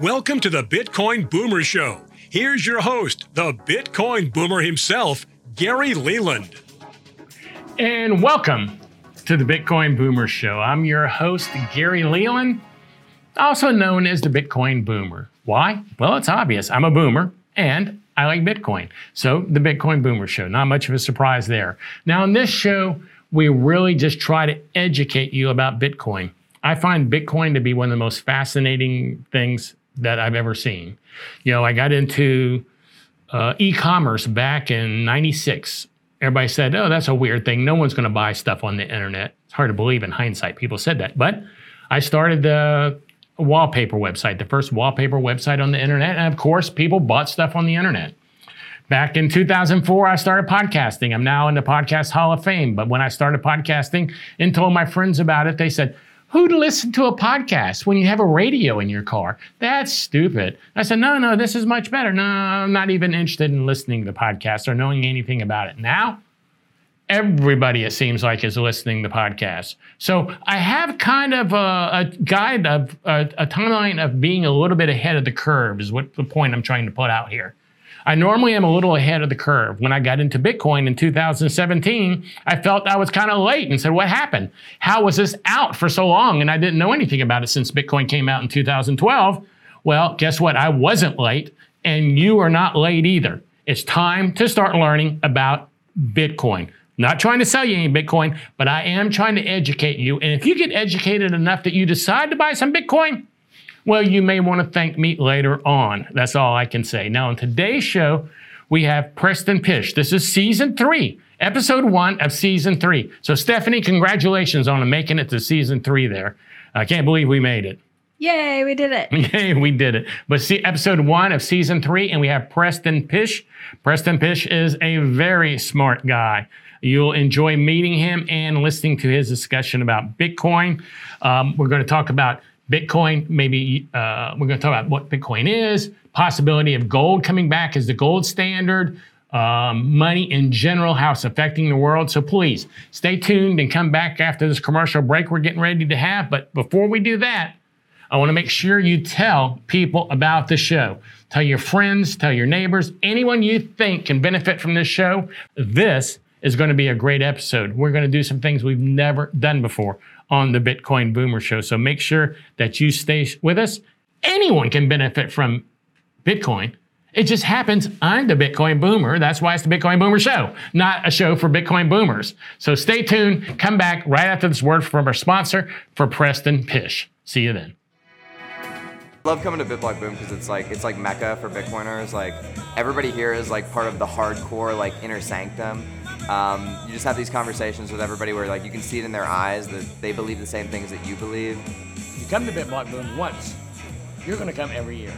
Welcome to the Bitcoin Boomer Show. Here's your host, the Bitcoin Boomer himself, Gary Leland. And welcome to the Bitcoin Boomer Show. I'm your host, Gary Leland, also known as the Bitcoin Boomer. Why? Well, it's obvious. I'm a boomer and I like Bitcoin. So, the Bitcoin Boomer Show, not much of a surprise there. Now, in this show, we really just try to educate you about Bitcoin. I find Bitcoin to be one of the most fascinating things that I've ever seen. You know, I got into uh, e-commerce back in '96. Everybody said, "Oh, that's a weird thing. No one's going to buy stuff on the internet." It's hard to believe in hindsight. People said that, but I started the wallpaper website, the first wallpaper website on the internet, and of course, people bought stuff on the internet. Back in 2004, I started podcasting. I'm now in the Podcast Hall of Fame. But when I started podcasting and told my friends about it, they said, Who'd listen to a podcast when you have a radio in your car? That's stupid. I said, no, no, this is much better. No, I'm not even interested in listening to podcasts or knowing anything about it. Now, everybody, it seems like, is listening to podcasts. So I have kind of a, a guide of a, a timeline of being a little bit ahead of the curve, is what the point I'm trying to put out here. I normally am a little ahead of the curve. When I got into Bitcoin in 2017, I felt I was kind of late and said, What happened? How was this out for so long? And I didn't know anything about it since Bitcoin came out in 2012. Well, guess what? I wasn't late, and you are not late either. It's time to start learning about Bitcoin. Not trying to sell you any Bitcoin, but I am trying to educate you. And if you get educated enough that you decide to buy some Bitcoin, well, you may want to thank me later on. That's all I can say. Now, on today's show, we have Preston Pysh. This is season three, episode one of season three. So, Stephanie, congratulations on making it to season three there. I can't believe we made it. Yay, we did it. Yay, we did it. But see, episode one of season three, and we have Preston Pysh. Preston Pysh is a very smart guy. You'll enjoy meeting him and listening to his discussion about Bitcoin. Um, we're going to talk about Bitcoin, maybe uh, we're going to talk about what Bitcoin is, possibility of gold coming back as the gold standard, um, money in general, how it's affecting the world. So please stay tuned and come back after this commercial break we're getting ready to have. But before we do that, I want to make sure you tell people about the show. Tell your friends, tell your neighbors, anyone you think can benefit from this show. This is going to be a great episode. We're going to do some things we've never done before on the Bitcoin Boomer Show. So make sure that you stay with us. Anyone can benefit from Bitcoin. It just happens I'm the Bitcoin Boomer. That's why it's the Bitcoin Boomer Show, not a show for Bitcoin Boomers. So stay tuned. Come back right after this word from our sponsor for Preston Pysh. See you then. Love coming to BitBlock Boom because it's like it's like mecca for Bitcoiners. Like everybody here is like part of the hardcore like inner sanctum. Um, you just have these conversations with everybody where like you can see it in their eyes that they believe the same things that you believe. You come to BitBlock Boom once, you're going to come every year.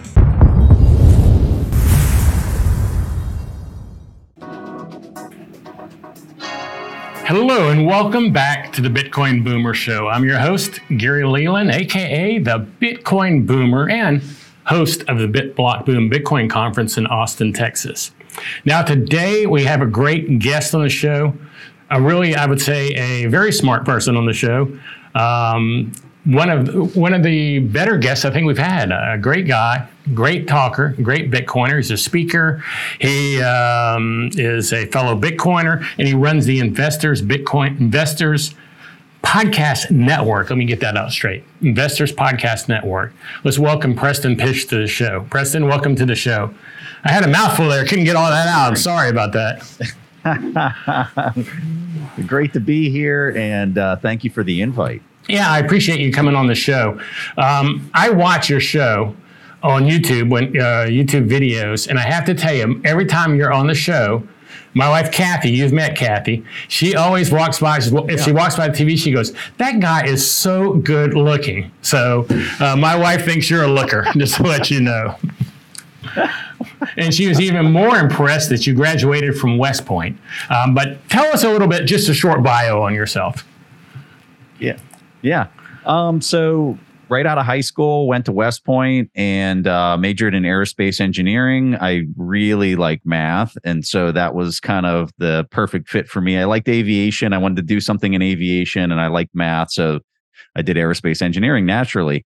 Hello and welcome back to the Bitcoin Boomer Show. I'm your host, Gary Leland, aka the Bitcoin Boomer, and host of the BitBlock Boom Bitcoin Conference in Austin, Texas. Now, today we have a great guest on the show. A really, I would say, a very smart person on the show. Um, one of one of the better guests I think we've had. A great guy, great talker, great Bitcoiner. He's a speaker. He um, is a fellow Bitcoiner, and he runs the Investors Bitcoin Investors Podcast Network. Let me get that out straight. Investors Podcast Network. Let's welcome Preston Pysh to the show. Preston, welcome to the show. I had a mouthful there. Couldn't get all that out. I'm sorry about that. Great to be here, and uh, thank you for the invite. Yeah, I appreciate you coming on the show. Um, I watch your show on YouTube when uh, YouTube videos, and I have to tell you, every time you're on the show, my wife Kathy, you've met Kathy. She always walks by. If yeah. she walks by the TV, she goes, "That guy is so good looking." So uh, my wife thinks you're a looker. just to let you know. And she was even more impressed that you graduated from West Point. Um, but tell us a little bit, just a short bio on yourself. Yeah. Yeah. Um, so right out of high school, went to West Point and uh, majored in aerospace engineering. I really like math, and so that was kind of the perfect fit for me. I liked aviation. I wanted to do something in aviation, and I liked math, so I did aerospace engineering naturally.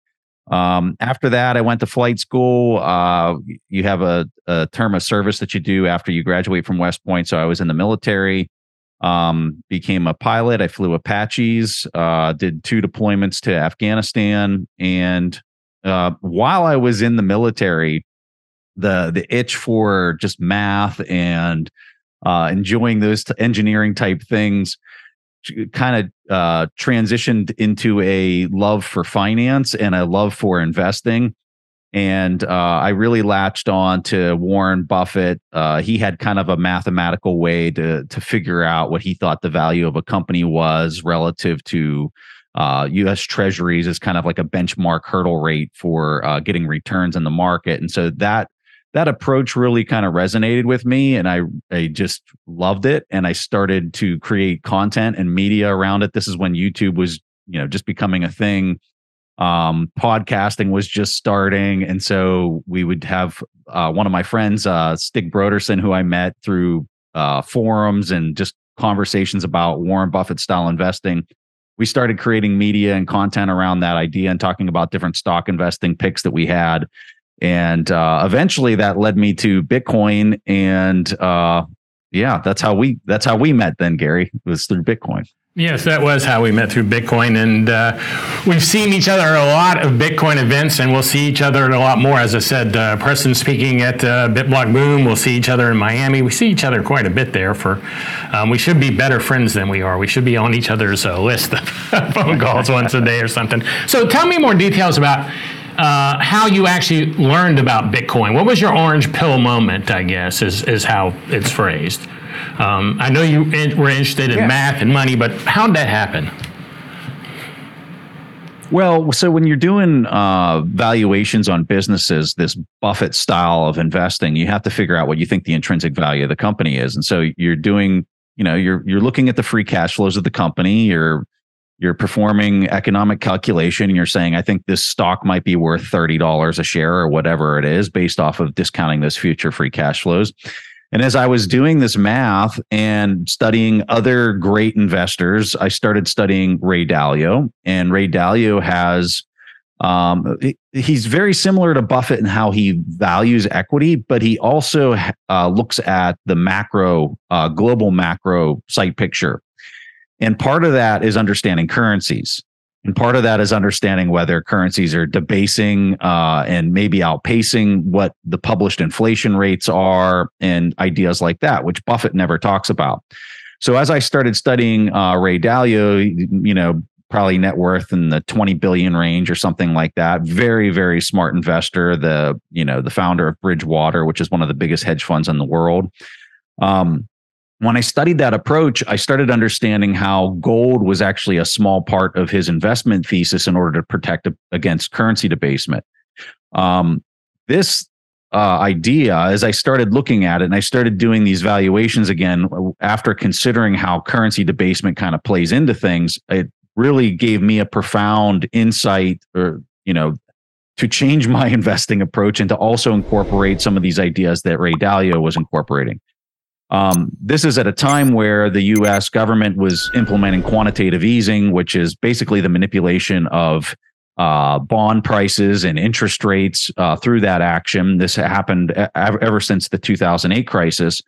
Um, after that, I went to flight school. Uh, you have a, a, term of service that you do after you graduate from West Point. So I was in the military, um, became a pilot. I flew Apaches, uh, did two deployments to Afghanistan. And uh, while I was in the military, the the itch for just math and uh, enjoying those t- engineering type things kind of uh, transitioned into a love for finance and a love for investing. And uh, I really latched on to Warren Buffett. Uh, he had kind of a mathematical way to to figure out what he thought the value of a company was relative to U.S. Uh, Treasuries as kind of like a benchmark hurdle rate for uh, getting returns in the market. And so that that approach really kind of resonated with me and I I just loved it and I started to create content and media around it. This is when YouTube was, you know, just becoming a thing. Um, podcasting was just starting and so we would have uh, one of my friends uh, Stig Brodersen who I met through uh, forums and just conversations about Warren Buffett style investing. We started creating media and content around that idea and talking about different stock investing picks that we had and uh, eventually that led me to bitcoin and uh, yeah that's how we that's how we met then gary was through bitcoin Yes, that was how we met through Bitcoin. And uh, we've seen each other at a lot of Bitcoin events, and we'll see each other at a lot more. As I said, uh, Preston speaking at uh, BitBlock Boom. We'll see each other in Miami. We see each other quite a bit there. For um, We should be better friends than we are. We should be on each other's uh, list of phone calls once a day or something. So tell me more details about uh, how you actually learned about Bitcoin. What was your orange pill moment? I guess is is how it's phrased. Um, I know you were interested in yeah. math and money, but how did that happen? Well, so when you're doing uh, valuations on businesses, this Buffett style of investing, you have to figure out what you think the intrinsic value of the company is, and so you're doing, you know, you're you're looking at the free cash flows of the company, you're you're performing economic calculation and you're saying i think this stock might be worth $30 a share or whatever it is based off of discounting those future free cash flows and as i was doing this math and studying other great investors i started studying ray dalio and ray dalio has um, he's very similar to Buffett in how he values equity, but he also uh, looks at the macro, uh, global macro sight picture. And part of that is understanding currencies. And part of that is understanding whether currencies are debasing uh, and maybe outpacing what the published inflation rates are and ideas like that, which Buffett never talks about. So as I started studying uh, Ray Dalio, you know, probably net worth in the 20 billion range or something like that. Very, very smart investor. The, you know, the founder of Bridgewater, which is one of the biggest hedge funds in the world. Um, when I studied that approach, I started understanding how gold was actually a small part of his investment thesis in order to protect against currency debasement. Um, this uh, idea, as I started looking at it and I started doing these valuations again, after considering how currency debasement kind of plays into things, it really gave me a profound insight or, you know, to change my investing approach and to also incorporate some of these ideas that Ray Dalio was incorporating. Um, this is at a time where the US government was implementing quantitative easing, which is basically the manipulation of uh, bond prices and interest rates uh, through that action. This happened ever since the 2008 crisis.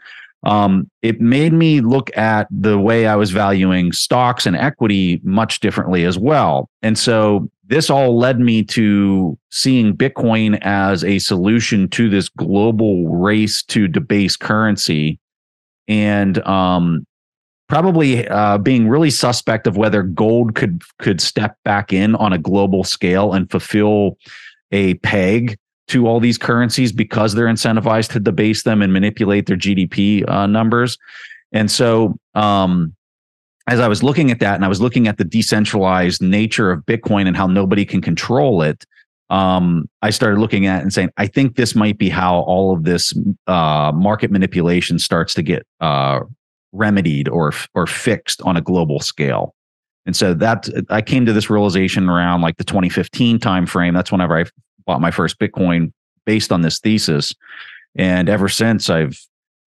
Um, it made me look at the way I was valuing stocks and equity much differently as well. And so this all led me to seeing Bitcoin as a solution to this global race to debase currency and um, probably uh, being really suspect of whether gold could could step back in on a global scale and fulfill a peg to all these currencies because they're incentivized to debase them and manipulate their GDP uh, numbers. And so, um, as I was looking at that, and I was looking at the decentralized nature of Bitcoin and how nobody can control it, um, I started looking at and saying, I think this might be how all of this uh, market manipulation starts to get uh, remedied or or fixed on a global scale. And so that I came to this realization around like the 2015 timeframe. That's whenever I bought my first Bitcoin based on this thesis. And ever since, I've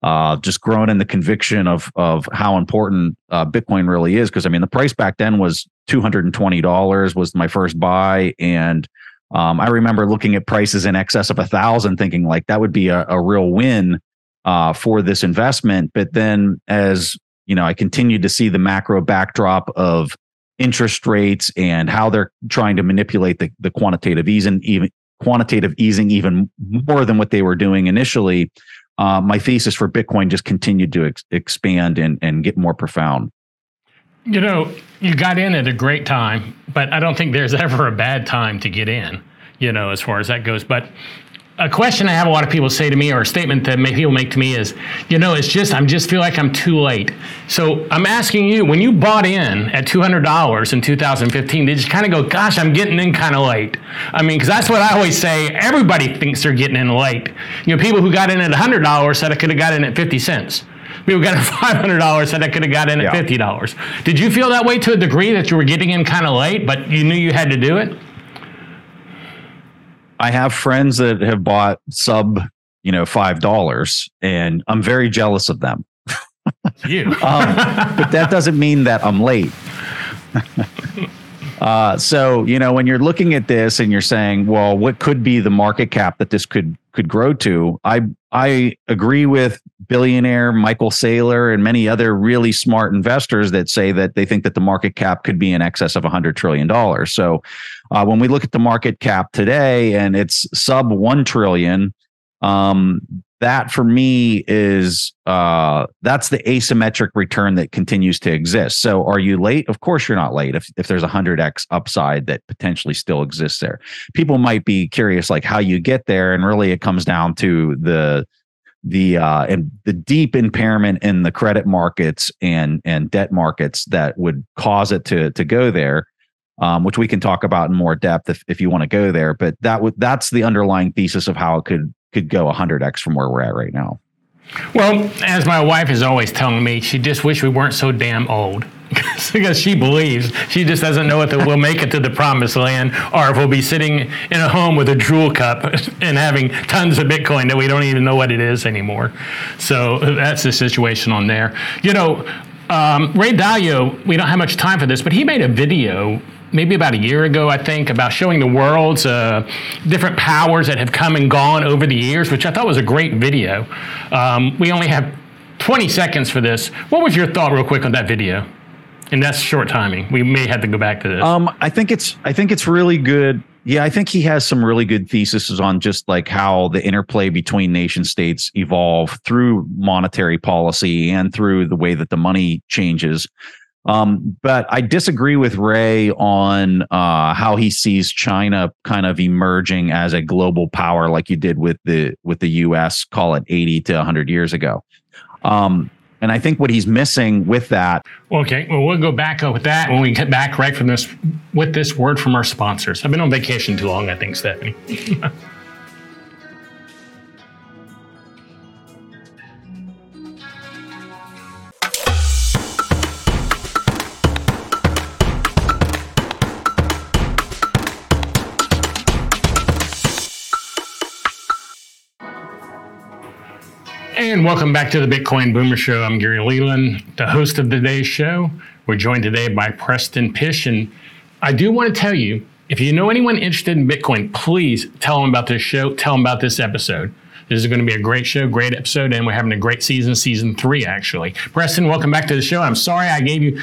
uh, just grown in the conviction of of how important uh, Bitcoin really is. Because I mean, the price back then was two hundred and twenty dollars was my first buy, and Um, I remember looking at prices in excess of a thousand, thinking like that would be a, a real win uh, for this investment. But then, as you know, I continued to see the macro backdrop of interest rates and how they're trying to manipulate the, the quantitative easing, even quantitative easing even more than what they were doing initially. Uh, my thesis for Bitcoin just continued to ex- expand and, and get more profound. You know, you got in at a great time, but I don't think there's ever a bad time to get in, you know, as far as that goes. But a question I have a lot of people say to me, or a statement that people make to me is, you know, it's just, I'm just feel like I'm too late. So I'm asking you, when you bought in at $200 in 2015, did you kind of go, gosh, I'm getting in kind of late? I mean, because that's what I always say. Everybody thinks they're getting in late. You know, people who got in at $100 said I could have got in at 50 cents. People got $500 said I could have got in at yeah. $50. Did you feel that way to a degree that you were getting in kind of late, but you knew you had to do it? I have friends that have bought sub, you know, five dollars, and I'm very jealous of them. you, um, but that doesn't mean that I'm late. uh, so you know, when you're looking at this and you're saying, "Well, what could be the market cap that this could could grow to?" I I agree with billionaire Michael Saylor and many other really smart investors that say that they think that the market cap could be in excess of $100 trillion. So uh, when we look at the market cap today and it's sub 1 trillion, um, that for me is uh, that's the asymmetric return that continues to exist. So are you late? Of course you're not late if, if there's a 100x upside that potentially still exists there. People might be curious like how you get there and really it comes down to the the uh, and the deep impairment in the credit markets and and debt markets that would cause it to to go there, um, which we can talk about in more depth if if you want to go there. But that would that's the underlying thesis of how it could could go 100x from where we're at right now. Well, as my wife is always telling me, she just wish we weren't so damn old. because she believes she just doesn't know if we'll make it to the promised land or if we'll be sitting in a home with a Juul cup and having tons of Bitcoin that we don't even know what it is anymore. So that's the situation on there. You know, um, Ray Dalio, we don't have much time for this, but he made a video maybe about a year ago, I think, about showing the world's uh, different powers that have come and gone over the years, which I thought was a great video. Um, we only have 20 seconds for this. What was your thought, real quick, on that video? And that's short timing. We may have to go back to this. Um, I think it's I think it's really good. Yeah, I think he has some really good theses on just like how the interplay between nation states evolve through monetary policy and through the way that the money changes. Um, but I disagree with Ray on uh, how he sees China kind of emerging as a global power, like you did with the with the U.S. Call it eighty to hundred years ago. Um, and I think what he's missing with that. Okay, well, we'll go back up with that when we get back right from this with this word from our sponsors. I've been on vacation too long, I think, Stephanie. And welcome back to the Bitcoin Boomer Show. I'm Gary Leland, the host of today's show. We're joined today by Preston Pysh. And I do want to tell you if you know anyone interested in Bitcoin, please tell them about this show, tell them about this episode. This is going to be a great show, great episode, and we're having a great season, season three, actually. Preston, welcome back to the show. I'm sorry I gave you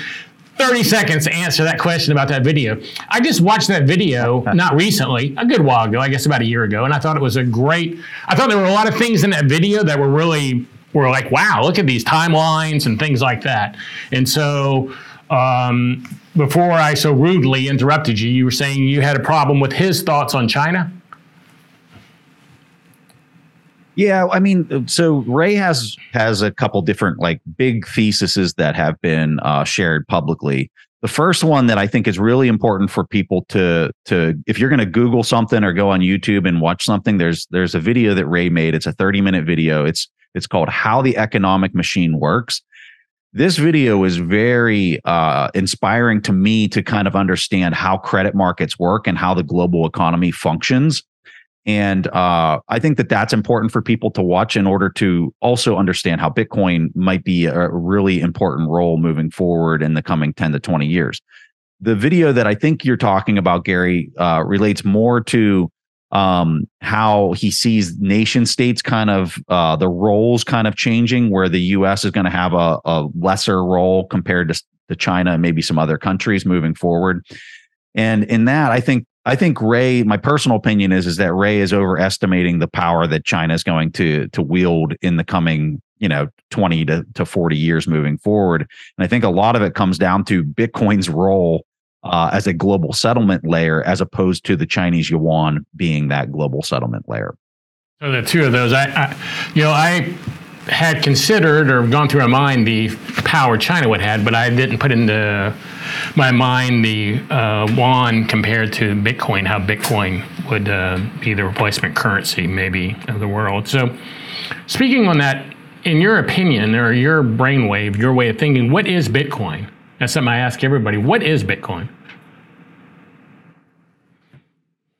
30 seconds to answer that question about that video. I just watched that video not recently, a good while ago, I guess about a year ago, and I thought it was a great. I thought there were a lot of things in that video that were really were like, wow, look at these timelines and things like that. And so, um, before I so rudely interrupted you, you were saying you had a problem with his thoughts on China. Yeah, I mean, so Ray has has a couple different like big theses that have been uh, shared publicly. The first one that I think is really important for people to to if you're going to Google something or go on YouTube and watch something, there's there's a video that Ray made. It's a 30 minute video. It's it's called "How the Economic Machine Works." This video is very uh, inspiring to me to kind of understand how credit markets work and how the global economy functions and uh, I think that that's important for people to watch in order to also understand how Bitcoin might be a really important role moving forward in the coming 10 to 20 years. the video that I think you're talking about, Gary, uh, relates more to um, how he sees nation states kind of uh, the roles kind of changing, where the U.S. is going to have a, a lesser role compared to, to China and maybe some other countries moving forward. And in that, I think I think Ray, my personal opinion is, is that Ray is overestimating the power that China is going to to wield in the coming, you know, 20 to, to 40 years moving forward. And I think a lot of it comes down to Bitcoin's role uh, as a global settlement layer, as opposed to the Chinese yuan being that global settlement layer. So the two of those, I, I you know, I had considered or gone through my mind the power China would have, but I didn't put into my mind the uh, yuan compared to Bitcoin, how Bitcoin would uh, be the replacement currency maybe of the world. So, speaking on that, in your opinion or your brainwave, your way of thinking, what is Bitcoin? That's something I ask everybody. What is Bitcoin?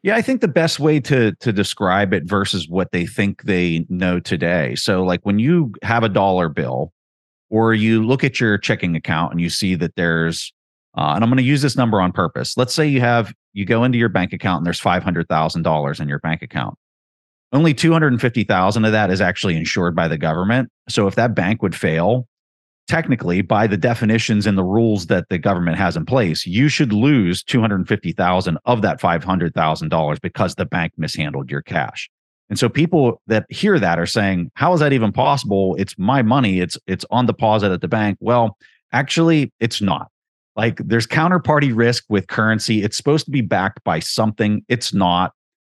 Yeah, I think the best way to to describe it versus what they think they know today. So like when you have a dollar bill or you look at your checking account and you see that there's uh, and I'm going to use this number on purpose. Let's say you have you go into your bank account and there's five hundred thousand dollars in your bank account. Only two hundred and fifty thousand of that is actually insured by the government. So if that bank would fail, technically by the definitions and the rules that the government has in place you should lose 250,000 of that $500,000 because the bank mishandled your cash. And so people that hear that are saying how is that even possible? It's my money. It's it's on deposit at the bank. Well, actually it's not. Like there's counterparty risk with currency. It's supposed to be backed by something. It's not.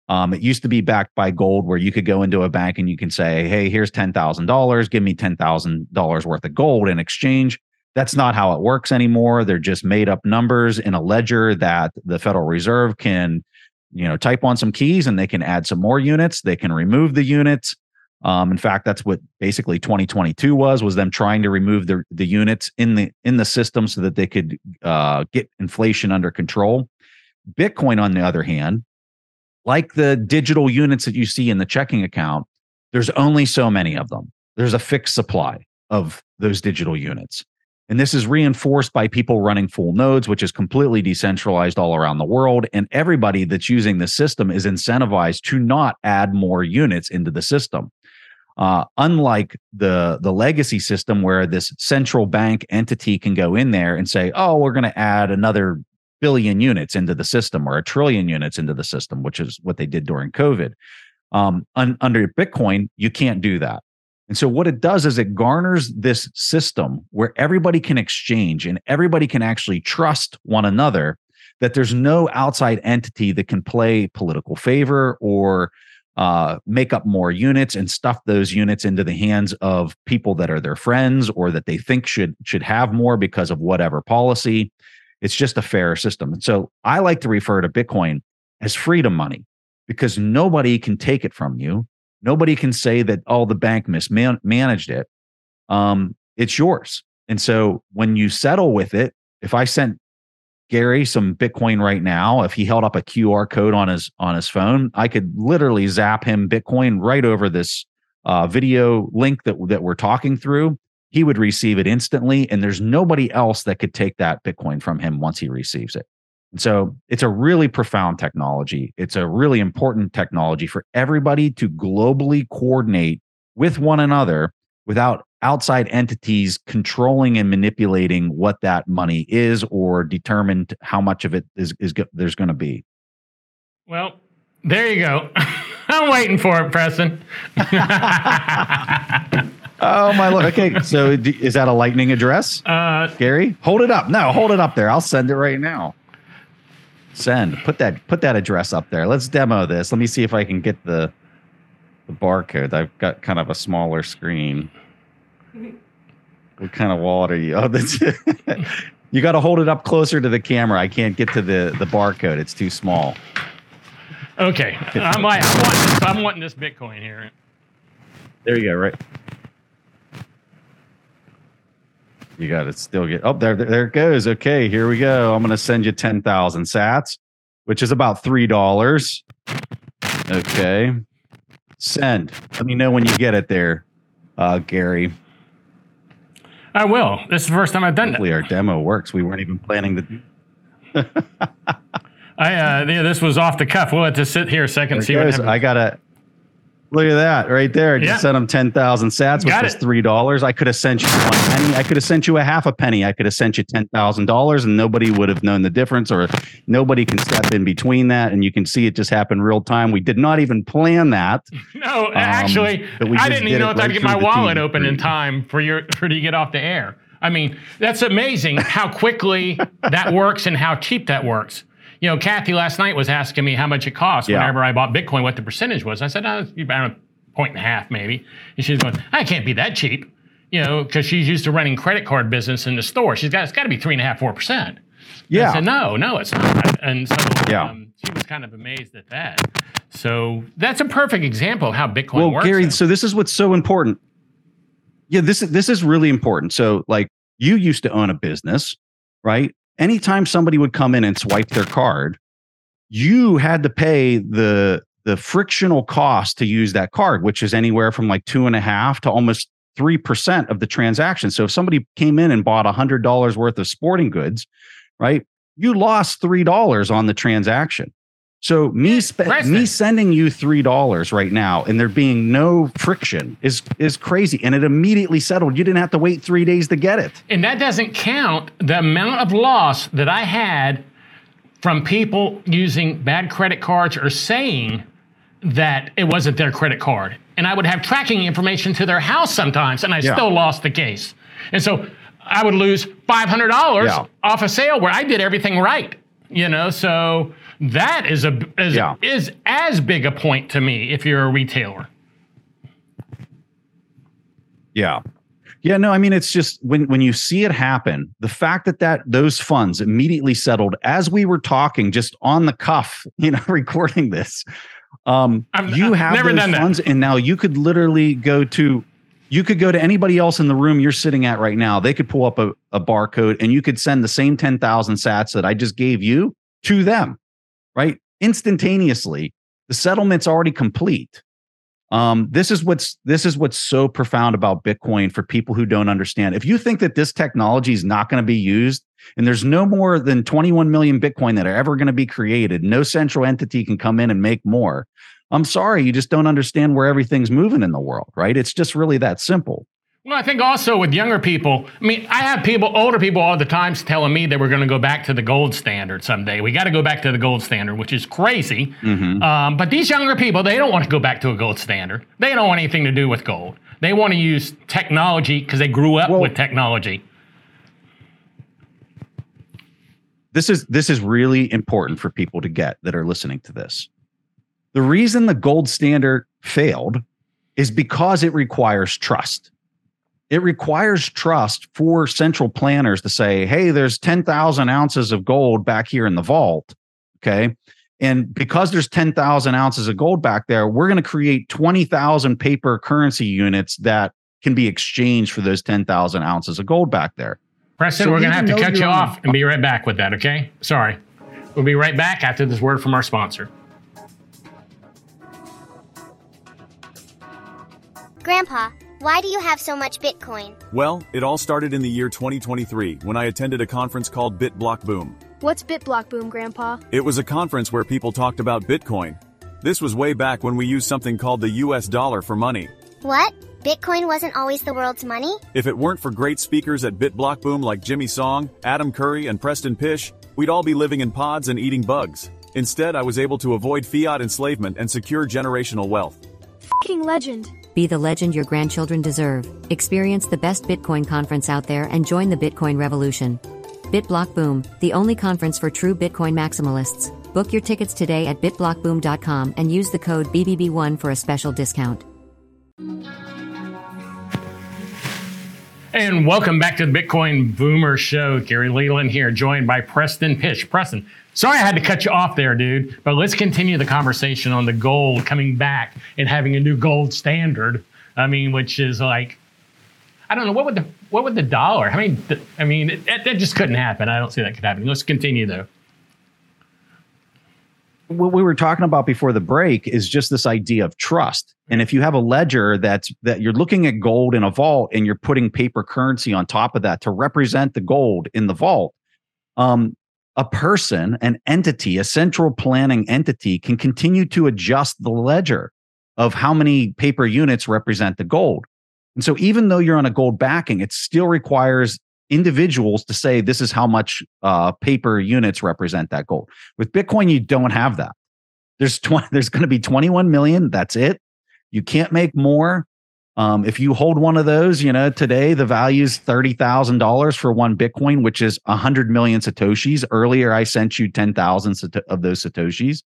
Um, it used to be backed by gold, where you could go into a bank and you can say, "Hey, here's ten thousand dollars. Give me ten thousand dollars worth of gold in exchange." That's not how it works anymore. They're just made up numbers in a ledger that the Federal Reserve can, you know, type on some keys and they can add some more units. They can remove the units. Um, in fact, that's what basically 2022 was was them trying to remove the the units in the in the system so that they could uh, get inflation under control. Bitcoin, on the other hand, like the digital units that you see in the checking account, there's only so many of them. There's a fixed supply of those digital units. And this is reinforced by people running full nodes, which is completely decentralized all around the world. And everybody that's using the system is incentivized to not add more units into the system. Uh, unlike the the legacy system where this central bank entity can go in there and say, "Oh, we're going to add another billion units into the system or a trillion units into the system, which is what they did during COVID. Um, un, under Bitcoin, you can't do that. And so what it does is it garners this system where everybody can exchange and everybody can actually trust one another that there's no outside entity that can play political favor or uh, make up more units and stuff those units into the hands of people that are their friends or that they think should should have more because of whatever policy. It's just a fair system. And so I like to refer to Bitcoin as freedom money because nobody can take it from you. Nobody can say that, oh, the bank mismanaged it. Um, it's yours. And so when you settle with it, if I sent Gary some Bitcoin right now, if he held up a QR code on his on his phone, I could literally zap him Bitcoin right over this uh, video link that that we're talking through, he would receive it instantly. And there's nobody else that could take that Bitcoin from him once he receives it. And so it's a really profound technology. It's a really important technology for everybody to globally coordinate with one another without outside entities controlling and manipulating what that money is or determine how much of it is, is there's going to be. Well, there you go. I'm waiting for it, Preston. Oh my lord. Okay, so is that a lightning address? Uh, Gary, hold it up. No, hold it up there. I'll send it right now. Send. Put that put that address up there. Let's demo this. Let me see if I can get the the barcode. I've got kind of a smaller screen. What kind of wallet are you? Oh, that's you got to hold it up closer to the camera. I can't get to the the barcode. It's too small. Okay, I'm, I'm, wanting, I'm wanting this Bitcoin here. There you go. Right. You got to still get. Oh, there, there it goes. Okay, here we go. I'm going to send you ten thousand Sats, which is about three dollars. Okay, send. Let me know when you get it there, uh, Gary. I will. This is the first time I've done it. Hopefully that. our demo works. We weren't even planning to. I uh, yeah, this was off the cuff. We'll have to sit here a second and see what happens. I gotta look at that right there. Just Yeah. sent him ten thousand sats, which Got was three dollars. I could have sent you one penny. I could have sent you a half a penny. I could have sent you ten thousand dollars, and nobody would have known the difference, or nobody can step in between that. And you can see it just happened real time. We did not even plan that. no, um, actually, I didn't did even know if I'd get my wallet team. open in time for your for you to get off the air. I mean, that's amazing how quickly that works and how cheap that works. You know, Kathy last night was asking me how much it cost Yeah. whenever I bought Bitcoin, what the percentage was. I said, oh, about a point and a half, maybe. And she's going, I can't be that cheap, you know, because she's used to running credit card business in the store. She's got, it's got to be three and a half, four percent. I Yeah, said, no, no, it's not. And so Yeah. um, she was kind of amazed at that. So that's a perfect example of how Bitcoin well, works. Gary. though. So this is what's so important. Yeah, this is this is really important. So, like, you used to own a business, right? Anytime somebody would come in and swipe their card, you had to pay the the frictional cost to use that card, which is anywhere from like two and a half to almost three percent of the transaction. So, if somebody came in and bought a hundred dollars worth of sporting goods, right, you lost three dollars on the transaction. So me spe- me sending you three dollars right now and there being no friction is is crazy, and it immediately settled. You didn't have to wait three days to get it. And that doesn't count the amount of loss that I had from people using bad credit cards or saying that it wasn't their credit card. And I would have tracking information to their house sometimes, and I Yeah. still lost the case. And so I would lose $500 Yeah. off a sale where I did everything right. You know, so that is a is, Yeah. is as big a point to me if you're a retailer. Yeah. Yeah, no, I mean it's just when when you see it happen, the fact that that those funds immediately settled as we were talking just on the cuff, you know, recording this. Um I've- you I've have never those done that. funds and now you could literally go to you could go to anybody else in the room you're sitting at right now. They could pull up a, a barcode and you could send the same 10,000 sats that I just gave you to them, right? Instantaneously. The settlement's already complete. Um, this is what's this is what's so profound about Bitcoin for people who don't understand. If you think that this technology is not going to be used, and there's no more than 21 million Bitcoin that are ever going to be created, no central entity can come in and make more. I'm sorry, you just don't understand where everything's moving in the world, right? It's just really that simple. Well, I think also with younger people, I mean, I have people, older people all the time telling me that we're going to go back to the gold standard someday. We got to go back to the gold standard, which is crazy. Um, but these younger people, they don't want to go back to a gold standard. They don't want anything to do with gold. They want to use technology because they grew up Well- with technology. this is this is really important for people to get that are listening to this. The reason the gold standard failed is because it requires trust. It requires trust for central planners to say, "Hey, there's 10,000 ounces of gold back here in the vault." Okay? And because there's 10,000 ounces of gold back there, we're going to create 20,000 paper currency units that can be exchanged for those 10,000 ounces of gold back there. Preston, So we're going to have to cut you you're on off and be right back with that, okay? Sorry. We'll be right back after this word from our sponsor. Grandpa, why do you have so much Bitcoin? Well, it all started in the year 2023 when I attended a conference called BitBlock Boom. What's BitBlock Boom, Grandpa? It was a conference where people talked about Bitcoin. This was way back when we used something called the US dollar for money. What? Bitcoin wasn't always the world's money? If it weren't for great speakers at BitBlock Boom like Jimmy Song, Adam Curry, and Preston Pysh, we'd all be living in pods and eating bugs. Instead, I was able to avoid fiat enslavement and secure generational wealth. King legend. Be the legend your grandchildren deserve. Experience the best Bitcoin conference out there and join the Bitcoin revolution. BitBlock Boom, the only conference for true Bitcoin maximalists. Book your tickets today at bitblockboom.com and use the code BBB1 for a special discount. And welcome back to the Bitcoin Boomer Show. Gary Leland here, joined by Preston Pysh. Preston, sorry I had to cut you off there, dude, but let's continue the conversation on the gold coming back and having a new gold standard. I mean, which is like, I don't know what would the what would the dollar? I mean, th- I mean that just couldn't happen. I don't see that could happen. Let's continue though. What we were talking about before the break is just this idea of trust. And if you have a ledger that's that you're looking at gold in a vault and you're putting paper currency on top of that to represent the gold in the vault, um, a person, an entity, a central planning entity can continue to adjust the ledger of how many paper units represent the gold. And so even though you're on a gold backing, it still requires individuals to say this is how much uh, paper units represent that gold. With Bitcoin, you don't have that. There's 20, there's going to be 21 million. That's it. You can't make more. Um, if you hold one of those, you know, today the value is $30,000 for one Bitcoin, which is 100 million Satoshis. Earlier, I sent you 10,000 of those Satoshis.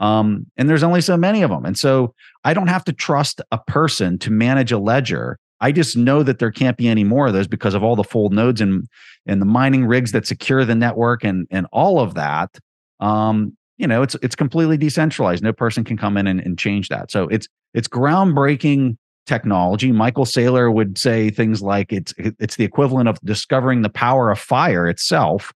Um, and there's only so many of them. And so I don't have to trust a person to manage a ledger. I just know that there can't be any more of those because of all the full nodes and and the mining rigs that secure the network and and all of that. Um, you know, it's it's completely decentralized. No person can come in and, and change that. So it's it's groundbreaking technology. Michael Saylor would say things like it's it's the equivalent of discovering the power of fire itself.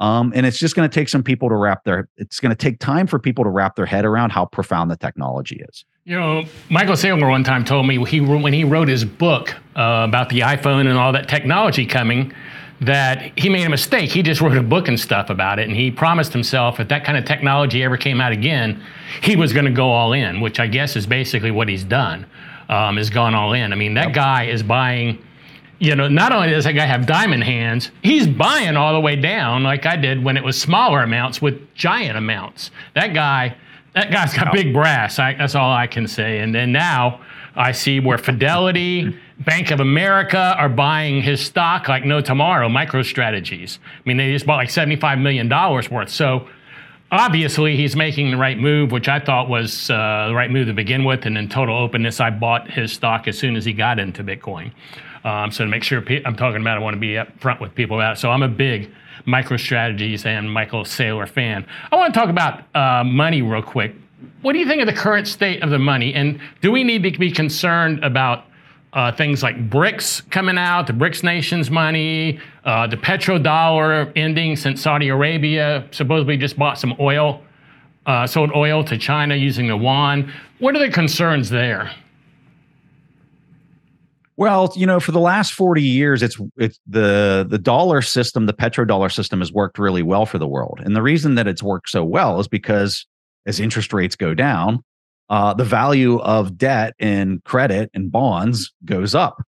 Um, and it's just going to take some people to wrap their it's going to take time for people to wrap their head around how profound the technology is. You know, Michael Saylor one time told me he when he wrote his book uh, about the iPhone and all that technology coming that he made a mistake. He just wrote a book and stuff about it, and he promised himself if that kind of technology ever came out again, he was going to go all in, which I guess is basically what he's done um, has gone all in. I mean, that guy is buying. You know, not only does that guy have diamond hands, he's buying all the way down like I did when it was smaller amounts with giant amounts. That guy, that guy's got big brass. I, that's all I can say. And then now I see where Fidelity, Bank of America are buying his stock like no tomorrow. MicroStrategies. I mean, they just bought like seventy-five million dollars worth. So obviously he's making the right move, which I thought was uh, the right move to begin with. And in total openness, I bought his stock as soon as he got into Bitcoin. Um, so to make sure pe- I'm talking about, I want to be up front with people about it. So I'm a big MicroStrategies and Michael Saylor fan. I want to talk about uh, money real quick. What do you think of the current state of the money? And do we need to be concerned about uh, things like BRICS coming out, the BRICS nations money, uh, the petrodollar ending since Saudi Arabia supposedly just bought some oil, uh, sold oil to China using the yuan. What are the concerns there? Well, you know, for the last 40 years, it's it's the the dollar system, the petrodollar system has worked really well for the world. And the reason that it's worked so well is because as interest rates go down, uh, the value of debt and credit and bonds goes up.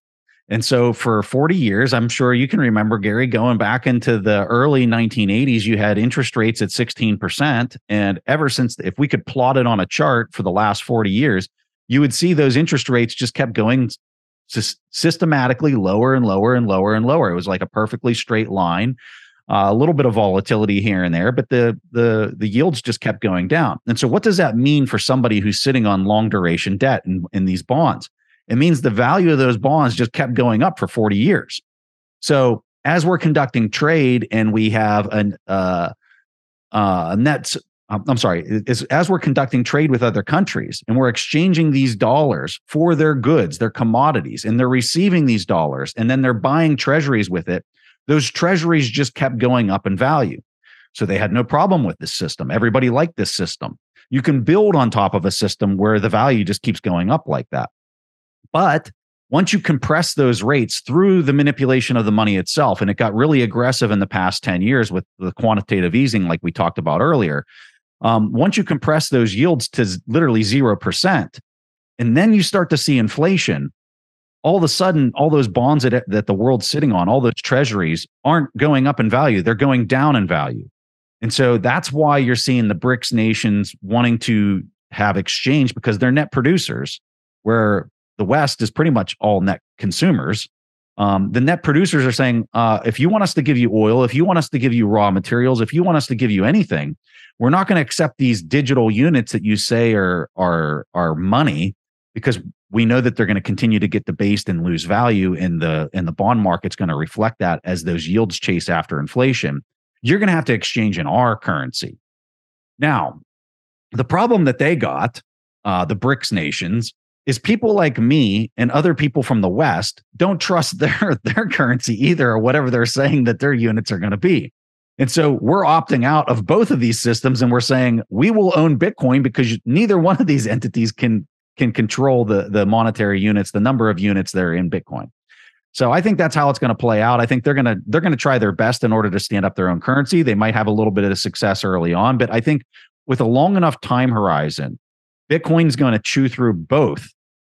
And so for 40 years, I'm sure you can remember, Gary, going back into the early 1980s, you had interest rates at 16%. And ever since, if we could plot it on a chart for the last 40 years, you would see those interest rates just kept going systematically lower and lower and lower and lower. It was like a perfectly straight line uh, a little bit of volatility here and there, but the the the yields just kept going down. And so, what does that mean for somebody who's sitting on long duration debt in, in these bonds? It means the value of those bonds just kept going up for 40 years. So, as we're conducting trade and we have an uh, uh, net Um, I'm sorry, as, as we're conducting trade with other countries and we're exchanging these dollars for their goods, their commodities, and they're receiving these dollars and then they're buying treasuries with it those treasuries just kept going up in value. So they had no problem with this system. Everybody liked this system. You can build on top of a system where the value just keeps going up like that. But once you compress those rates through the manipulation of the money itself, and it got really aggressive in the past 10 years with the quantitative easing, like we talked about earlier. Um, once you compress those yields to literally 0%, and then you start to see inflation, all of a sudden, all those bonds that, that the world's sitting on, all those treasuries aren't going up in value. They're going down in value. And so that's why you're seeing the BRICS nations wanting to have exchange because they're net producers, where the West is pretty much all net consumers. Um, the net producers are saying, uh, if you want us to give you oil, if you want us to give you raw materials, if you want us to give you anything, we're not going to accept these digital units that you say are are are money because we know that they're going to continue to get debased and lose value in the in the bond market's going to reflect that as those yields chase after inflation. You're going to have to exchange in our currency. Now the problem that they got uh, the brics nations is people like me and other people from the west don't trust their their currency either or whatever they're saying that their units are going to be and so we're opting out of both of these systems and we're saying we will own bitcoin because neither one of these entities can can control the the monetary units, the number of units that are in Bitcoin. So I think that's how it's going to play out. I think they're going to they're going to try their best in order to stand up their own currency. They might have a little bit of success early on, but I think with a long enough time horizon, Bitcoin's going to chew through both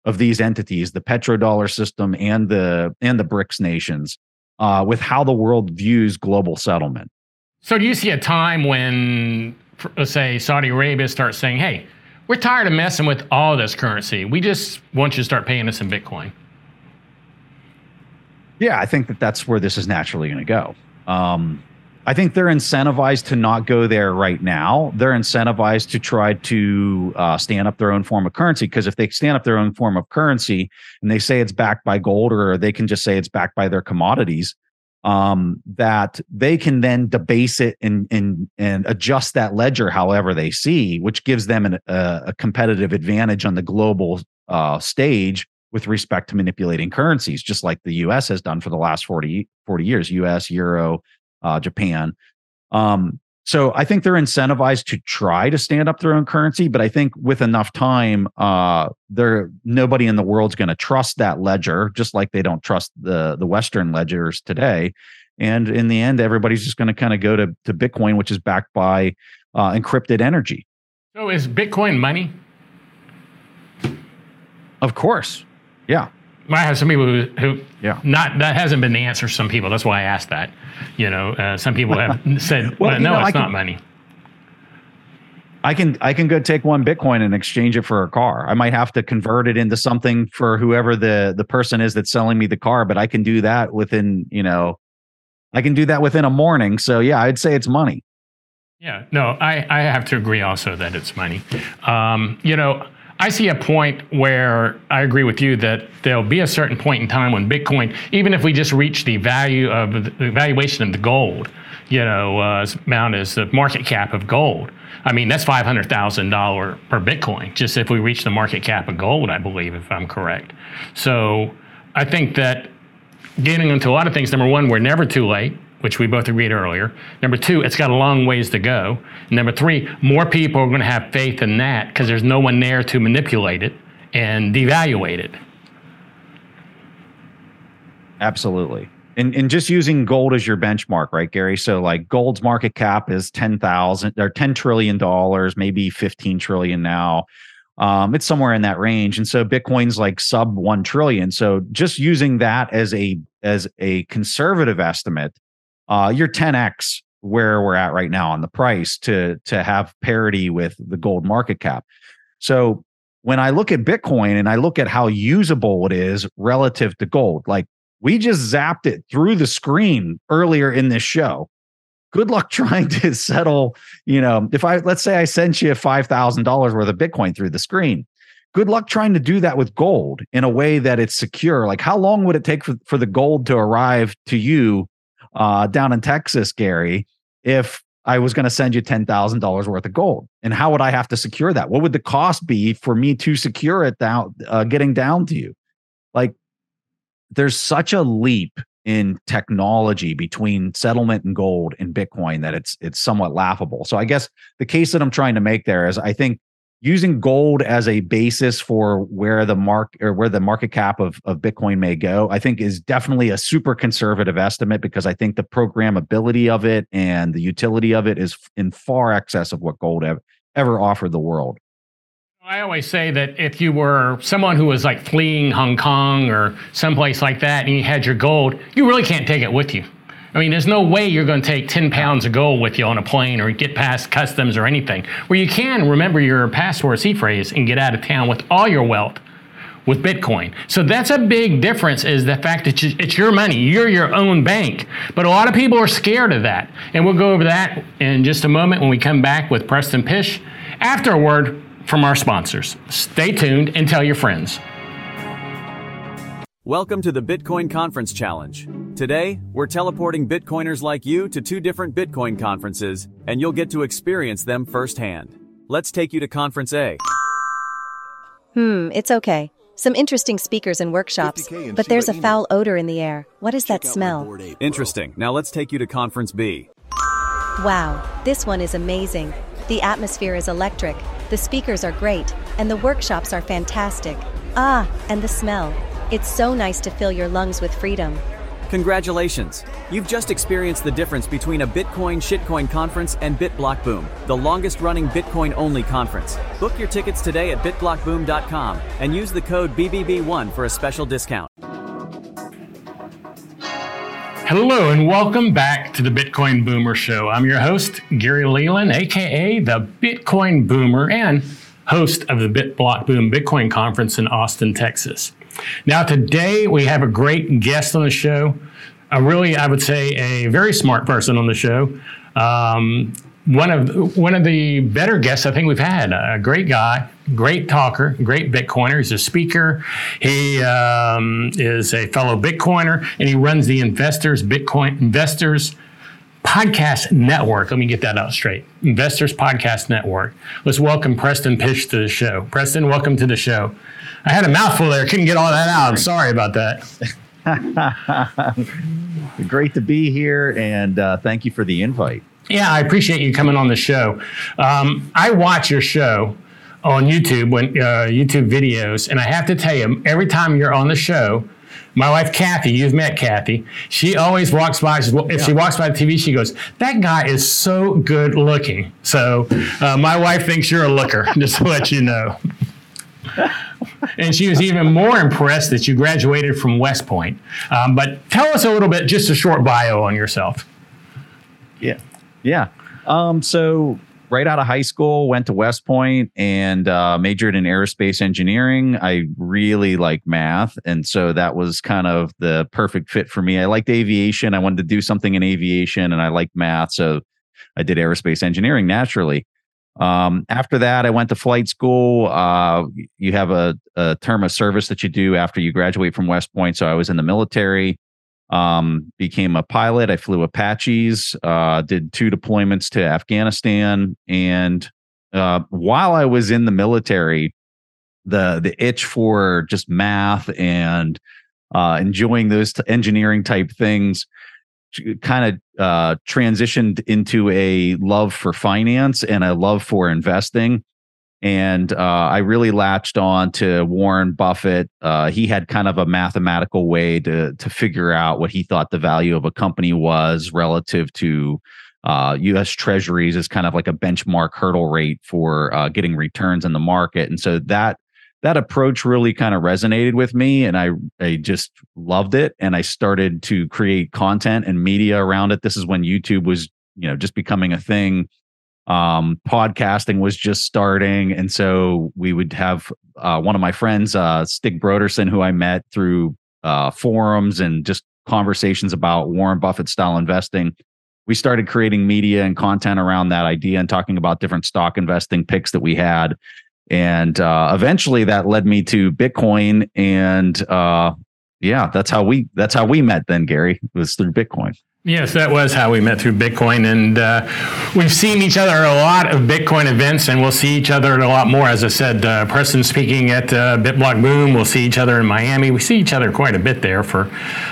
of these entities, the petrodollar system and the and the BRICS nations, uh, with how the world views global settlement. So, do you see a time when, let's say, Saudi Arabia starts saying, "Hey, we're tired of messing with all this currency. We just want you to start paying us in Bitcoin." Yeah, I think that that's where this is naturally going to go. Um, I think they're incentivized to not go there right now. They're incentivized to try to uh, stand up their own form of currency because if they stand up their own form of currency and they say it's backed by gold or they can just say it's backed by their commodities, um, that they can then debase it and and and adjust that ledger however they see, which gives them an, a, a competitive advantage on the global uh, stage with respect to manipulating currencies, just like the U.S. has done for the last 40, 40 years. U.S., Euro, uh, Japan. Um, so I think they're incentivized to try to stand up their own currency, but I think with enough time, uh, there nobody in the world's going to trust that ledger, just like they don't trust the the Western ledgers today. And in the end, everybody's just going to kind of go to to Bitcoin, which is backed by uh, encrypted energy. So is Bitcoin money? Of course, yeah. I have some people who, who yeah, not that hasn't been the answer. For some people, that's why I asked that. You know, uh, some people have said, well, "No, know, it's can, not money." I can I can go take one Bitcoin and exchange it for a car. I might have to convert it into something for whoever the the person is that's selling me the car, but I can do that within you know, I can do that within a morning. So yeah, I'd say it's money. Yeah, no, I I have to agree also that it's money. Um, you know I see a point where I agree with you that there'll be a certain point in time when Bitcoin, even if we just reach the value of the valuation of the gold, you know, uh, amount as the market cap of gold. I mean, that's five hundred thousand dollar per Bitcoin. Just if we reach the market cap of gold, I believe, if I'm correct. So I think that getting into a lot of things. Number one, we're never too late which we both agreed earlier. Number two, it's got a long ways to go. Number three, more people are going to have faith in that because there's no one there to manipulate it and devaluate it. Absolutely. And, and just using gold as your benchmark, right, Gary? So like gold's market cap is 10,000 or 10 trillion dollars, maybe 15 trillion now. Um, it's somewhere in that range. And so Bitcoin's like sub 1 trillion. So just using that as a as a conservative estimate, uh, you're 10x where we're at right now on the price to to have parity with the gold market cap. So when I look at Bitcoin and I look at how usable it is relative to gold, like we just zapped it through the screen earlier in this show. Good luck trying to settle, you know, if I let's say I sent you $5,000 worth of Bitcoin through the screen. Good luck trying to do that with gold in a way that it's secure. Like how long would it take for, for the gold to arrive to you uh, down in Texas, Gary, if I was going to send you $10,000 worth of gold? And how would I have to secure that? What would the cost be for me to secure it down, uh, getting down to you? Like, there's such a leap in technology between settlement and gold and Bitcoin that it's it's somewhat laughable. So I guess the case that I'm trying to make there is I think using gold as a basis for where the mark or where the market cap of, of Bitcoin may go, I think is definitely a super conservative estimate because I think the programmability of it and the utility of it is in far excess of what gold ever, ever offered the world. I always say that if you were someone who was like fleeing Hong Kong or someplace like that and you had your gold, you really can't take it with you. I mean, there's no way you're going to take 10 pounds of gold with you on a plane or get past customs or anything. Where you can remember your password seed phrase and get out of town with all your wealth with Bitcoin. So that's a big difference is the fact that it's your money. You're your own bank. But a lot of people are scared of that. And we'll go over that in just a moment when we come back with Preston Pysh after a word from our sponsors. Stay tuned and tell your friends. Welcome to the Bitcoin Conference Challenge. Today, we're teleporting Bitcoiners like you to two different Bitcoin conferences, and you'll get to experience them firsthand. Let's take you to Conference A. Hmm, it's okay. Some interesting speakers and workshops, but there's a foul odor in the air. What is that smell? Interesting. Now let's take you to Conference B. Wow, this one is amazing. The atmosphere is electric, the speakers are great, and the workshops are fantastic. Ah, and the smell. It's so nice to fill your lungs with freedom. Congratulations! You've just experienced the difference between a Bitcoin shitcoin conference and BitBlock Boom, the longest running Bitcoin only conference. Book your tickets today at bitblockboom.com and use the code BBB1 for a special discount. Hello and welcome back to the Bitcoin Boomer Show. I'm your host, Gary Leland, aka the Bitcoin Boomer, and host of the BitBlock Boom Bitcoin Conference in Austin, Texas. Now, today we have a great guest on the show. A really, I would say, a very smart person on the show. Um, one of one of the better guests I think we've had. A great guy, great talker, great Bitcoiner. He's a speaker. He um, is a fellow Bitcoiner, and he runs the Investors Bitcoin Investors Podcast Network. Let me get that out straight. Investors Podcast Network. Let's welcome Preston Pysh to the show. Preston, welcome to the show. I had a mouthful there. Couldn't get all that out. I'm sorry about that. Great to be here, and uh, thank you for the invite. Yeah, I appreciate you coming on the show. Um, I watch your show on YouTube when uh, YouTube videos, and I have to tell you, every time you're on the show, my wife Kathy, you've met Kathy. She always walks by. If yeah. she walks by the TV, she goes, "That guy is so good looking." So uh, my wife thinks you're a looker. just to let you know. and she was even more impressed that you graduated from West Point. Um, but tell us a little bit, just a short bio on yourself. Yeah, yeah. Um, so right out of high school, went to West Point and uh, majored in aerospace engineering. I really like math, and so that was kind of the perfect fit for me. I liked aviation. I wanted to do something in aviation, and I liked math, so I did aerospace engineering naturally. Um, after that, I went to flight school. Uh, you have a, a, term of service that you do after you graduate from West Point. So I was in the military, um, became a pilot. I flew Apaches, uh, did two deployments to Afghanistan. And uh, while I was in the military, the the itch for just math and uh, enjoying those t- engineering type things kind of uh, transitioned into a love for finance and a love for investing. And uh, I really latched on to Warren Buffett. Uh, he had kind of a mathematical way to to figure out what he thought the value of a company was relative to U.S. Uh, Treasuries as kind of like a benchmark hurdle rate for uh, getting returns in the market. And so that that approach really kind of resonated with me and I I just loved it and I started to create content and media around it. This is when YouTube was, you know, just becoming a thing. Um, podcasting was just starting. And so we would have uh, one of my friends uh, Stig Brodersen who I met through uh, forums and just conversations about Warren Buffett style investing. We started creating media and content around that idea and talking about different stock investing picks that we had. And uh, eventually that led me to bitcoin and uh, yeah that's how we that's how we met then gary was through bitcoin Yes, that was how we met through Bitcoin. And uh, we've seen each other at a lot of Bitcoin events, and we'll see each other at a lot more. As I said, uh, Preston speaking at uh, BitBlock Boom. We'll see each other in Miami. We see each other quite a bit there. For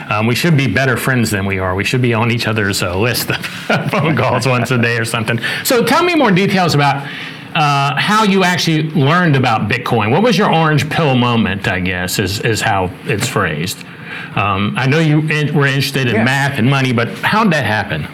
um, We should be better friends than we are. We should be on each other's uh, list of phone calls once a day or something. So tell me more details about uh, how you actually learned about Bitcoin. What was your orange pill moment? I guess is is how it's phrased. Um, I know you were interested in yeah. math and money, but how did that happen?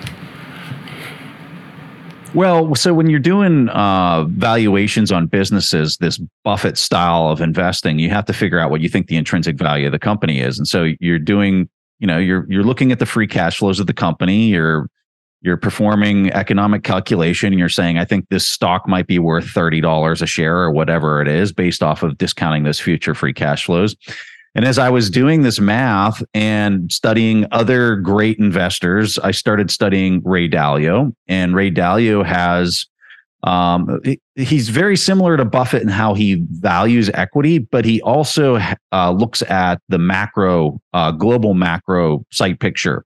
Well, so when you're doing uh, valuations on businesses, this Buffett style of investing, you have to figure out what you think the intrinsic value of the company is, and so you're doing, you know, you're you're looking at the free cash flows of the company, you're you're performing economic calculation and you're saying i think this stock might be worth $30 a share or whatever it is based off of discounting those future free cash flows and as i was doing this math and studying other great investors i started studying ray dalio and ray dalio has um, he's very similar to Buffett in how he values equity, but he also uh, looks at the macro, uh, global macro site picture.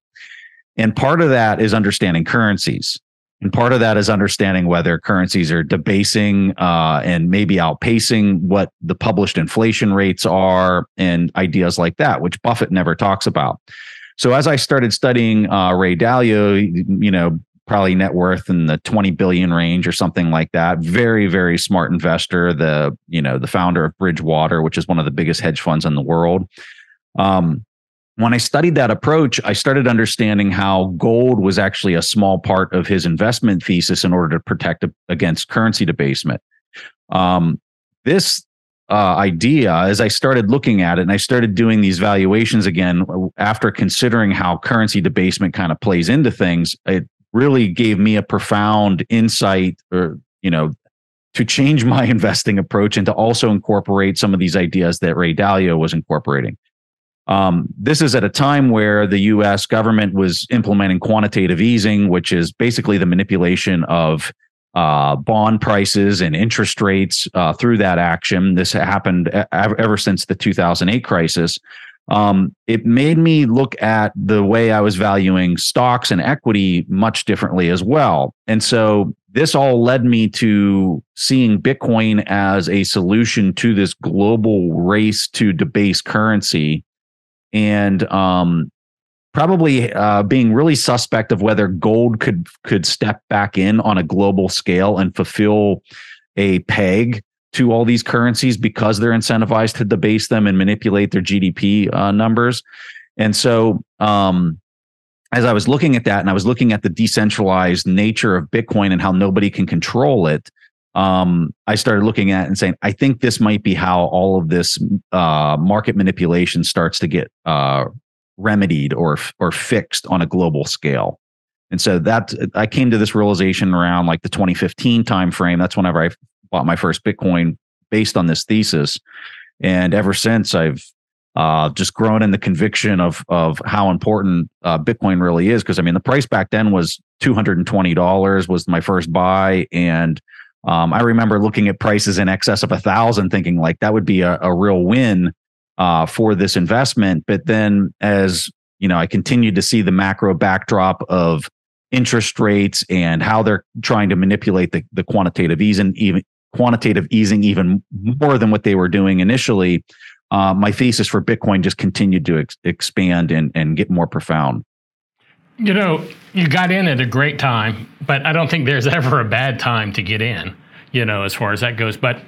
And part of that is understanding currencies. And part of that is understanding whether currencies are debasing uh, and maybe outpacing what the published inflation rates are and ideas like that, which Buffett never talks about. So as I started studying uh, Ray Dalio, you know, probably net worth in the 20 billion range or something like that. Very, very smart investor. The, you know, the founder of Bridgewater, which is one of the biggest hedge funds in the world. Um, when I studied that approach, I started understanding how gold was actually a small part of his investment thesis in order to protect against currency debasement. Um, this uh, idea, as I started looking at it and I started doing these valuations again after considering how currency debasement kind of plays into things, it really gave me a profound insight or, you know, to change my investing approach and to also incorporate some of these ideas that Ray Dalio was incorporating. Um, this is at a time where the US government was implementing quantitative easing, which is basically the manipulation of uh, bond prices and interest rates uh, through that action. This happened ever since the 2008 crisis. Um, it made me look at the way I was valuing stocks and equity much differently as well. And so this all led me to seeing Bitcoin as a solution to this global race to debase currency and um, probably uh, being really suspect of whether gold could could step back in on a global scale and fulfill a peg to all these currencies because they're incentivized to debase them and manipulate their GDP uh, numbers. And so, um, as I was looking at that, and I was looking at the decentralized nature of Bitcoin and how nobody can control it, um, I started looking at and saying, I think this might be how all of this uh, market manipulation starts to get uh, remedied or or fixed on a global scale. And so that I came to this realization around like the 2015 timeframe. That's whenever I bought my first Bitcoin based on this thesis. And ever since, I've uh, just grown in the conviction of of how important uh, Bitcoin really is. Because I mean, the price back then was two hundred and twenty dollars was my first buy, and um, I remember looking at prices in excess of a thousand, thinking like that would be a, a real win uh, for this investment. But then, as you know, I continued to see the macro backdrop of interest rates and how they're trying to manipulate the, the quantitative easing, even quantitative easing, even more than what they were doing initially. Uh, my thesis for Bitcoin just continued to ex- expand and, and get more profound. You know, you got in at a great time, but I don't think there's ever a bad time to get in, you know, as far as that goes. But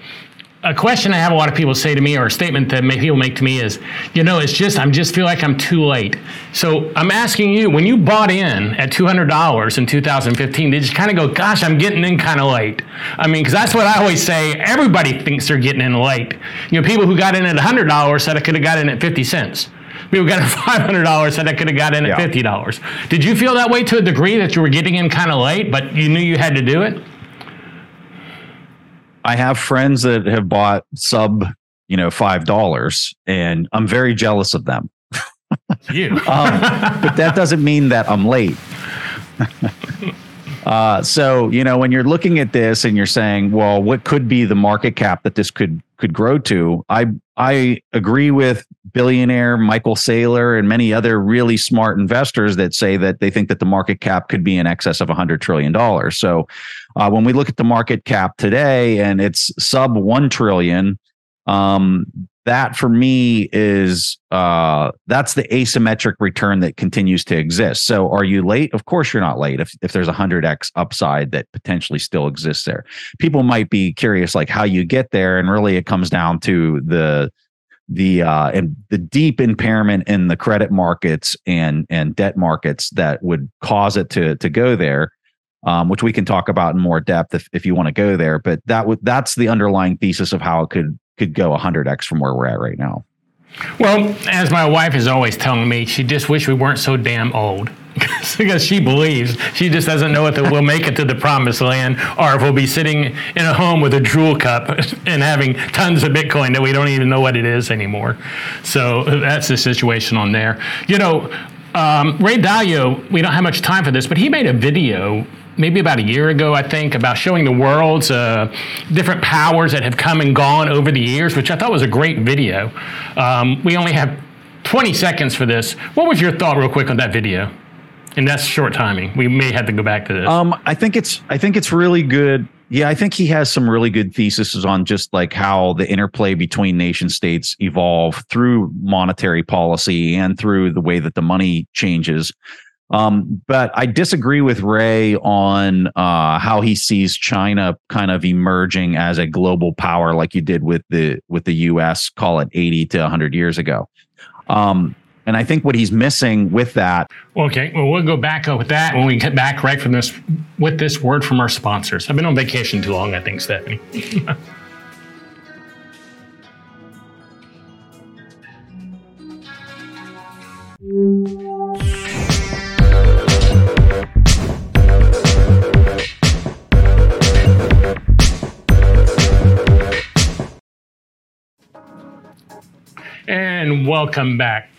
a question I have a lot of people say to me, or a statement that people make to me is, you know, it's just, I'm just feel like I'm too late. So I'm asking you, when you bought in at $200 in 2015, did you kind of go, gosh, I'm getting in kind of late? I mean, because that's what I always say. Everybody thinks they're getting in late. You know, people who got in at $100 said I could have got in at 50 cents we got a $500 said I could have got in at yeah. $50. Did you feel that way to a degree that you were getting in kind of late, but you knew you had to do it? I have friends that have bought sub, you know, $5 and I'm very jealous of them. You. um, but that doesn't mean that I'm late. Uh, so you know when you're looking at this and you're saying, well, what could be the market cap that this could could grow to? I I agree with billionaire Michael Saylor and many other really smart investors that say that they think that the market cap could be in excess of 100 trillion dollars. So uh, when we look at the market cap today and it's sub 1 trillion, um, that for me is uh, that's the asymmetric return that continues to exist. So are you late? Of course you're not late if, if there's a 100x upside that potentially still exists there. People might be curious like how you get there and really it comes down to the the uh, and the deep impairment in the credit markets and and debt markets that would cause it to to go there. Um, which we can talk about in more depth if, if you want to go there. But that would that's the underlying thesis of how it could could go 100x from where we're at right now. Well, as my wife is always telling me, she just wish we weren't so damn old. because she believes she just doesn't know if we'll make it to the promised land or if we'll be sitting in a home with a drool cup and having tons of bitcoin that we don't even know what it is anymore so that's the situation on there you know um, ray dalio we don't have much time for this but he made a video maybe about a year ago, I think, about showing the world's uh, different powers that have come and gone over the years, which I thought was a great video. Um, we only have 20 seconds for this. What was your thought, real quick, on that video? And that's short timing. We may have to go back to this. Um, I think it's I think it's really good. Yeah, I think he has some really good theses on just like how the interplay between nation states evolve through monetary policy and through the way that the money changes. Um, but I disagree with Ray on uh, how he sees China kind of emerging as a global power, like you did with the with the U.S. Call it eighty to hundred years ago. Um, and I think what he's missing with that. Okay, well, we'll go back up with that when we get back right from this with this word from our sponsors. I've been on vacation too long, I think, Stephanie. and welcome back.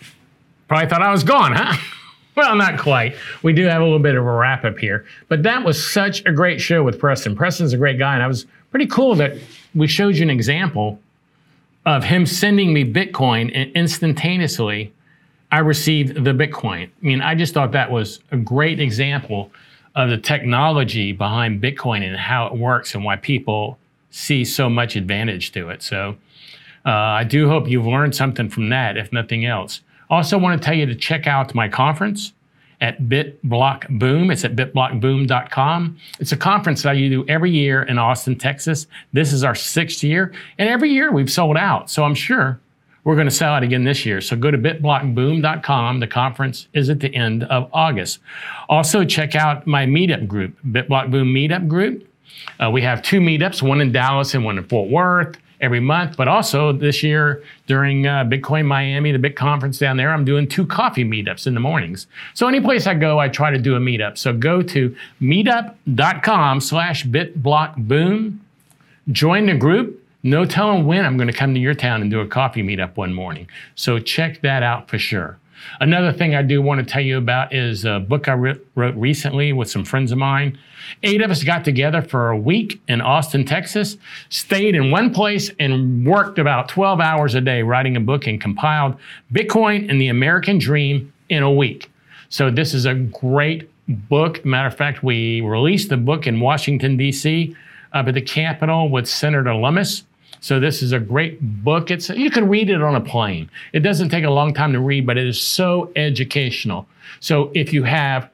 Probably thought I was gone, huh? Well, not quite. We do have a little bit of a wrap up here, but that was such a great show with Preston. Preston's a great guy, and I was pretty cool that we showed you an example of him sending me Bitcoin and instantaneously I received the Bitcoin. I mean, I just thought that was a great example of the technology behind Bitcoin and how it works and why people see so much advantage to it. So uh, I do hope you've learned something from that, if nothing else. Also, want to tell you to check out my conference at BitBlockBoom. It's at bitblockboom.com. It's a conference that I do every year in Austin, Texas. This is our sixth year, and every year we've sold out. So I'm sure we're going to sell out again this year. So go to bitblockboom.com. The conference is at the end of August. Also, check out my meetup group, BitBlockBoom Meetup Group. Uh, we have two meetups, one in Dallas and one in Fort Worth every month. But also this year during uh, Bitcoin Miami, the big conference down there, I'm doing two coffee meetups in the mornings. So any place I go, I try to do a meetup. So go to meetup.com slash bitblockboom, join the group. No telling when I'm going to come to your town and do a coffee meetup one morning. So check that out for sure. Another thing I do want to tell you about is a book I wrote recently with some friends of mine. Eight of us got together for a week in Austin, Texas, stayed in one place and worked about 12 hours a day writing a book and compiled Bitcoin and the American Dream in a week. So this is a great book. Matter of fact, we released the book in Washington, D.C., up at the Capitol with Senator Lummis. So this is a great book. It's you can read it on a plane. It doesn't take a long time to read, but it is so educational. So if you have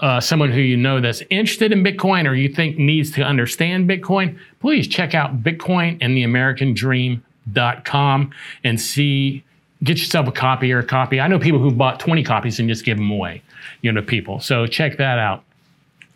uh, someone who you know that's interested in Bitcoin or you think needs to understand Bitcoin, please check out Bitcoin and the American Dream.com and see get yourself a copy or a copy. I know people who bought 20 copies and just give them away, you know, people. So check that out.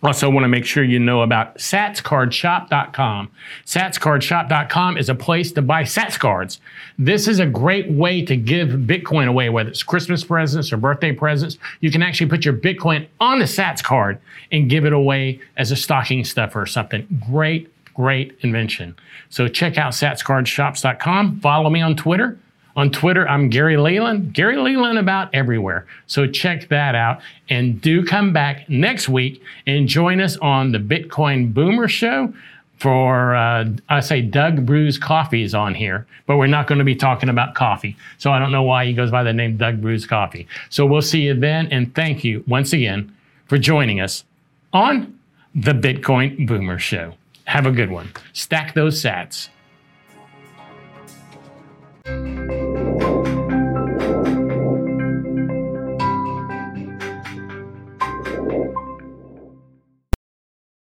Also, want to make sure you know about satscardshop.com. Satscardshop.com is a place to buy Sats cards. This is a great way to give Bitcoin away, whether it's Christmas presents or birthday presents. You can actually put your Bitcoin on the Sats card and give it away as a stocking stuffer or something. Great, great invention. So check out satscardshops.com. Follow me on Twitter on Twitter, I'm Gary Leland, Gary Leland about everywhere. So check that out and do come back next week and join us on the Bitcoin Boomer Show for uh, I say Doug Brews Coffee is on here, but we're not going to be talking about coffee. So I don't know why he goes by the name Doug Brews Coffee. So we'll see you then, and thank you once again for joining us on the Bitcoin Boomer Show. Have a good one. Stack those sats.